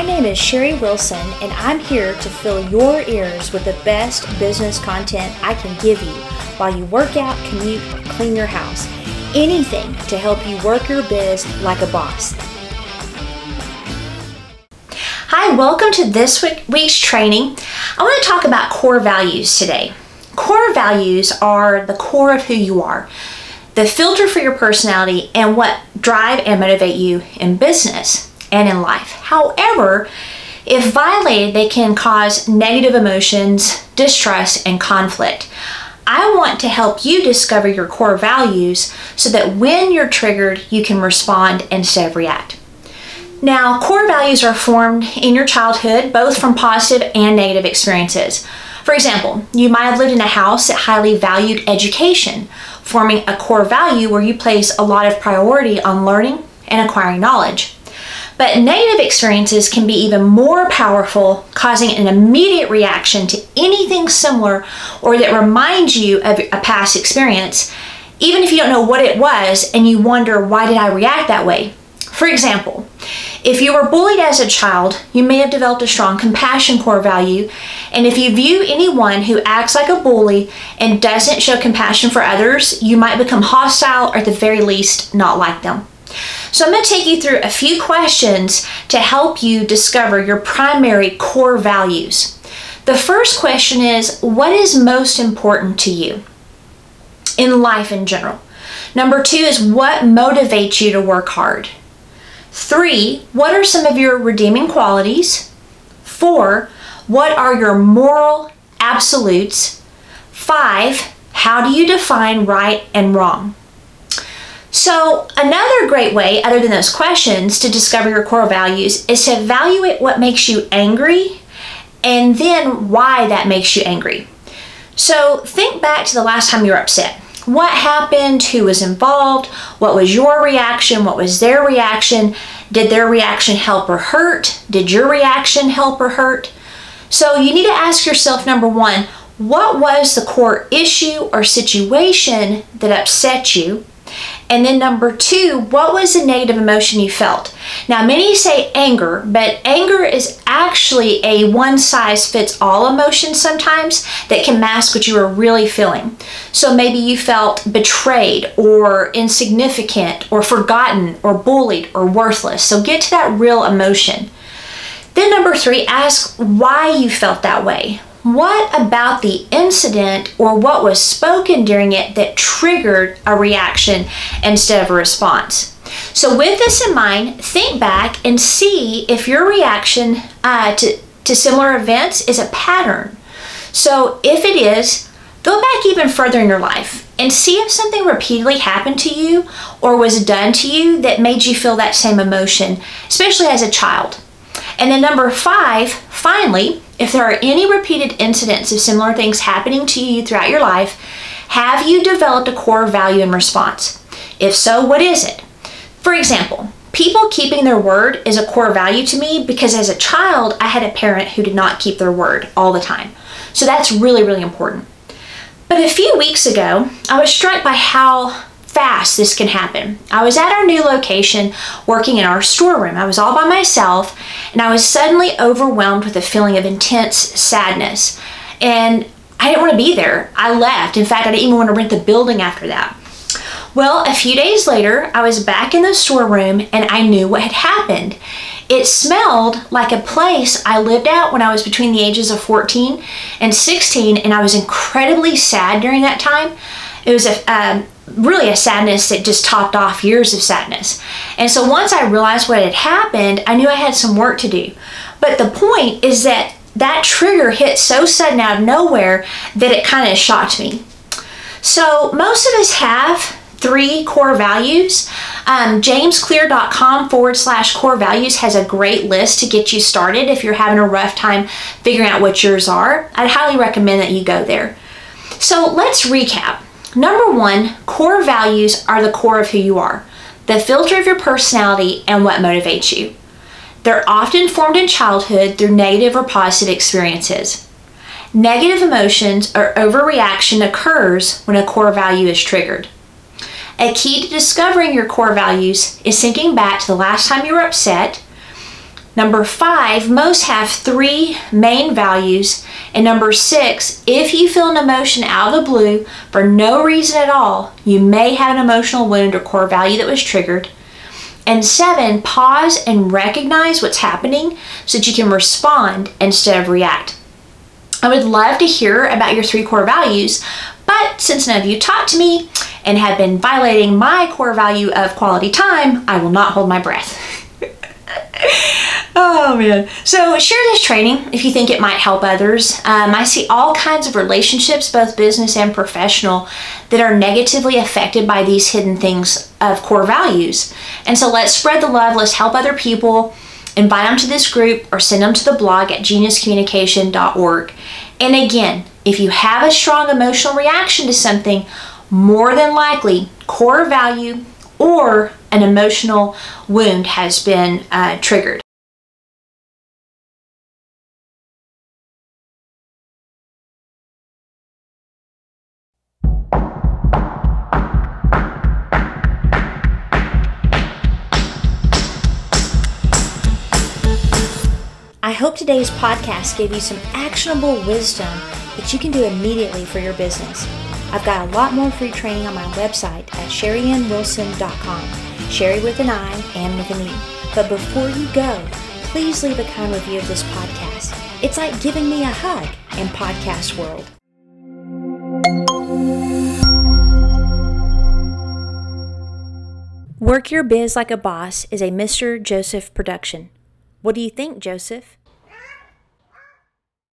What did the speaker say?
My name is Sherri Wilson, and I'm here to fill your ears with the best business content I can give you while you work out, commute, clean your house. Anything to help you work your biz like a boss. Hi, welcome to this week's training. I want to talk about core values today. Core values are the core of who you are, the filter for your personality, and what drive and motivate you in business and in life. However, if violated, they can cause negative emotions, distrust, and conflict. I want to help you discover your core values so that when you're triggered, you can respond instead of react. Now, core values are formed in your childhood, both from positive and negative experiences. For example, you might have lived in a house that highly valued education, forming a core value where you place a lot of priority on learning and acquiring knowledge. But negative experiences can be even more powerful, causing an immediate reaction to anything similar or that reminds you of a past experience, even if you don't know what it was and you wonder, why did I react that way? For example, if you were bullied as a child, you may have developed a strong compassion core value. And if you view anyone who acts like a bully and doesn't show compassion for others, you might become hostile or at the very least not like them. So I'm going to take you through a few questions to help you discover your primary core values. The first question is What is most important to you in life in general? Number two is What motivates you to work hard? Three, what are some of your redeeming qualities? Four, what are your moral absolutes? Five, how do you define right and wrong? So, another great way, other than those questions, to discover your core values is to evaluate what makes you angry and then why that makes you angry. So, think back to the last time you were upset. What happened? Who was involved? What was your reaction? What was their reaction? Did their reaction help or hurt? Did your reaction help or hurt? So, you need to ask yourself number one, what was the core issue or situation that upset you? And then number two, what was the negative emotion you felt? Now, many say anger, but anger is actually a one size fits all emotion sometimes that can mask what you are really feeling. So maybe you felt betrayed or insignificant or forgotten or bullied or worthless. So get to that real emotion. Then, number three, ask why you felt that way. What about the incident or what was spoken during it that triggered a reaction instead of a response? So, with this in mind, think back and see if your reaction uh, to, to similar events is a pattern. So, if it is, go back even further in your life and see if something repeatedly happened to you or was done to you that made you feel that same emotion, especially as a child. And then, number five, finally, if there are any repeated incidents of similar things happening to you throughout your life, have you developed a core value in response? If so, what is it? For example, people keeping their word is a core value to me because as a child, I had a parent who did not keep their word all the time. So that's really, really important. But a few weeks ago, I was struck by how fast this can happen. I was at our new location working in our storeroom. I was all by myself and I was suddenly overwhelmed with a feeling of intense sadness. And I didn't want to be there. I left. In fact, I didn't even want to rent the building after that. Well, a few days later, I was back in the storeroom and I knew what had happened. It smelled like a place I lived at when I was between the ages of 14 and 16, and I was incredibly sad during that time. It was a, um, really a sadness that just topped off years of sadness. And so once I realized what had happened, I knew I had some work to do. But the point is that that trigger hit so sudden out of nowhere that it kind of shocked me. So most of us have three core values. Um, jamesclear.com forward slash core values has a great list to get you started if you're having a rough time figuring out what yours are. I'd highly recommend that you go there. So let's recap. Number one, core values are the core of who you are, the filter of your personality and what motivates you. They're often formed in childhood through negative or positive experiences. Negative emotions or overreaction occurs when a core value is triggered. A key to discovering your core values is thinking back to the last time you were upset, Number five, most have three main values. And number six, if you feel an emotion out of the blue for no reason at all, you may have an emotional wound or core value that was triggered. And seven, pause and recognize what's happening so that you can respond instead of react. I would love to hear about your three core values, but since none of you talked to me and have been violating my core value of quality time, I will not hold my breath. man. So share this training if you think it might help others. Um, I see all kinds of relationships, both business and professional, that are negatively affected by these hidden things of core values. And so let's spread the love, let's help other people. Invite them to this group or send them to the blog at geniuscommunication.org. And again, if you have a strong emotional reaction to something, more than likely, core value or an emotional wound has been uh, triggered. Hope today's podcast gave you some actionable wisdom that you can do immediately for your business. I've got a lot more free training on my website at sherryannwilson.com. Sherri with an I and with an E. But before you go, please leave a kind review of this podcast. It's like giving me a hug in podcast world. Work Your Biz Like a Boss is a Mr. Joseph production. What do you think, Joseph?